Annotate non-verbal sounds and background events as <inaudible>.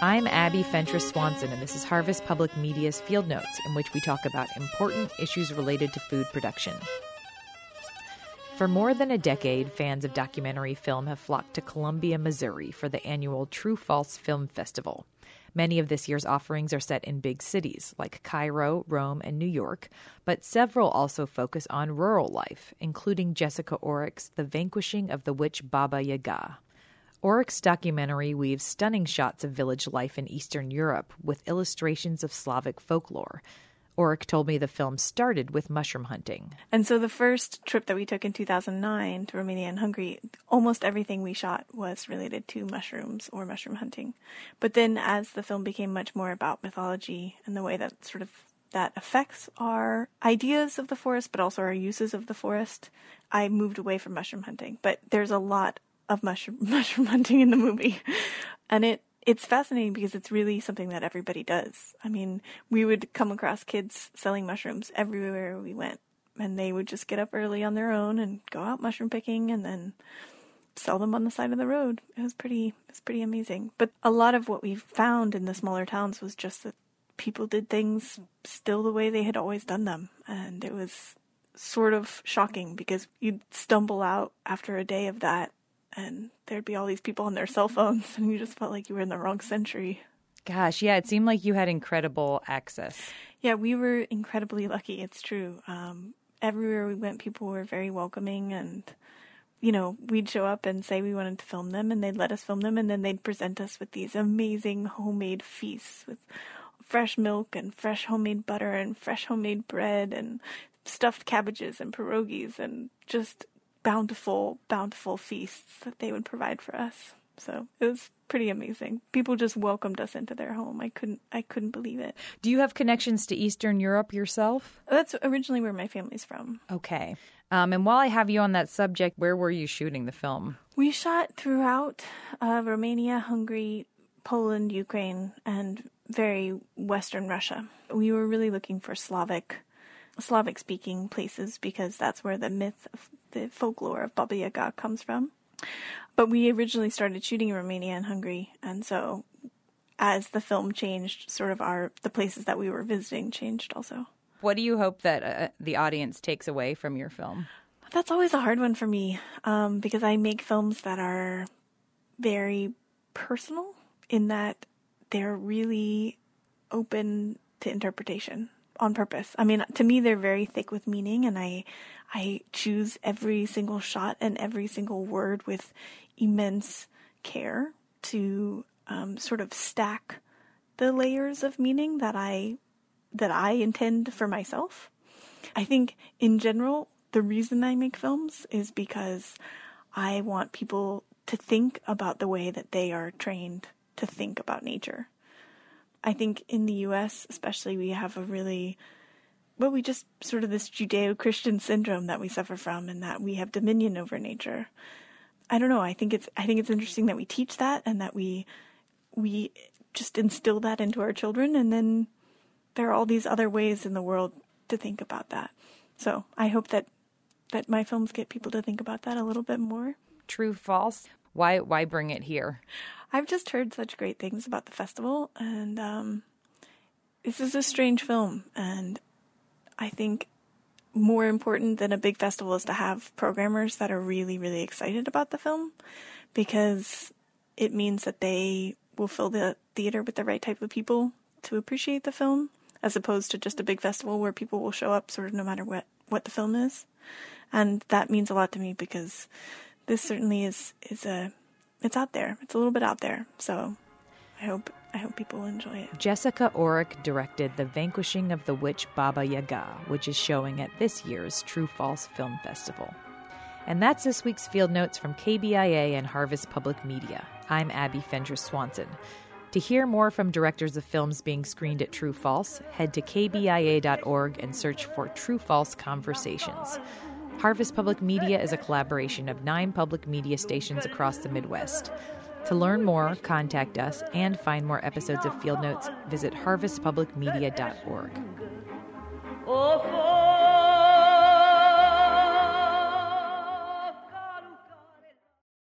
I'm Abby Fentress Swanson, and this is Harvest Public Media's Field Notes, in which we talk about important issues related to food production. For more than a decade, fans of documentary film have flocked to Columbia, Missouri for the annual True False Film Festival. Many of this year's offerings are set in big cities like Cairo, Rome, and New York, but several also focus on rural life, including Jessica Oreck's The Vanquishing of the Witch Baba Yaga. Oreck's documentary weaves stunning shots of village life in Eastern Europe with illustrations of Slavic folklore. Oreck told me the film started with mushroom hunting. And so the first trip that we took in 2009 to Romania and Hungary, almost everything we shot was related to mushrooms or mushroom hunting. But then as the film became much more about mythology and the way that sort of that affects our ideas of the forest, but also our uses of the forest, I moved away from mushroom hunting. But there's a lot of mushroom <laughs> mushroom hunting in the movie, and it it's fascinating because it's really something that everybody does. I mean, we would come across kids selling mushrooms everywhere we went, and they would just get up early on their own and go out mushroom picking, and then sell them on the side of the road. It was pretty it was pretty amazing. But a lot of what we found in the smaller towns was just that people did things still the way they had always done them, and it was sort of shocking because you'd stumble out after a day of that and there'd be all these people on their cell phones, and you just felt like you were in the wrong century. Gosh, yeah, it seemed like you had incredible access. Yeah, we were incredibly lucky. It's true. Um, everywhere we went, people were very welcoming, and you know, we'd show up and say we wanted to film them, and they'd let us film them, and then they'd present us with these amazing homemade feasts with fresh milk and fresh homemade butter and fresh homemade bread and stuffed cabbages and pierogies and just bountiful, bountiful feasts that they would provide for us. So it was pretty amazing. People just welcomed us into their home. I couldn't I couldn't believe it. Do you have connections to Eastern Europe yourself? That's originally where my family's from. Okay. Um, and while I have you on that subject, where were you shooting the film? We shot throughout uh, Romania, Hungary, Poland, Ukraine, and very Western Russia. We were really looking for Slavic Slavic speaking places because that's where the myth, of the folklore of Baba Yaga comes from. But we originally started shooting in Romania and Hungary, and so as the film changed, sort of our the places that we were visiting changed also. What do you hope that uh, the audience takes away from your film? That's always a hard one for me um, because I make films that are very personal in that they're really open to interpretation on purpose. I mean, to me, they're very thick with meaning, and I, I choose every single shot and every single word with immense care to um, sort of stack the layers of meaning that I that I intend for myself. I think, in general, the reason I make films is because I want people to think about the way that they are trained to think about nature. I think in the US, especially, we have a really, well, we just sort of this Judeo Christian syndrome that we suffer from and that we have dominion over nature. I don't know. I think it's, I think it's interesting that we teach that and that we, we just instill that into our children. And then there are all these other ways in the world to think about that. So I hope that, that my films get people to think about that a little bit more. True, false. Why, why bring it here? I've just heard such great things about the festival, and um, this is a strange film, and I think more important than a big festival is to have programmers that are really, really excited about the film, because it means that they will fill the theater with the right type of people to appreciate the film, as opposed to just a big festival where people will show up sort of no matter what what the film is, and that means a lot to me because this certainly is is a it's out there. It's a little bit out there. So I hope I hope people enjoy it. Jessica Oreck directed The Vanquishing of the Witch Baba Yaga, which is showing at this year's True False Film Festival. And that's this week's Field Notes from KBIA and Harvest Public Media. I'm Abby Fentress Swanson. To hear more from directors of films being screened at True False, head to kbia.org and search for True False Conversations. Harvest Public Media is a collaboration of nine public media stations across the Midwest. To learn more, contact us, and find more episodes of Field Notes, visit harvestpublicmedia.org.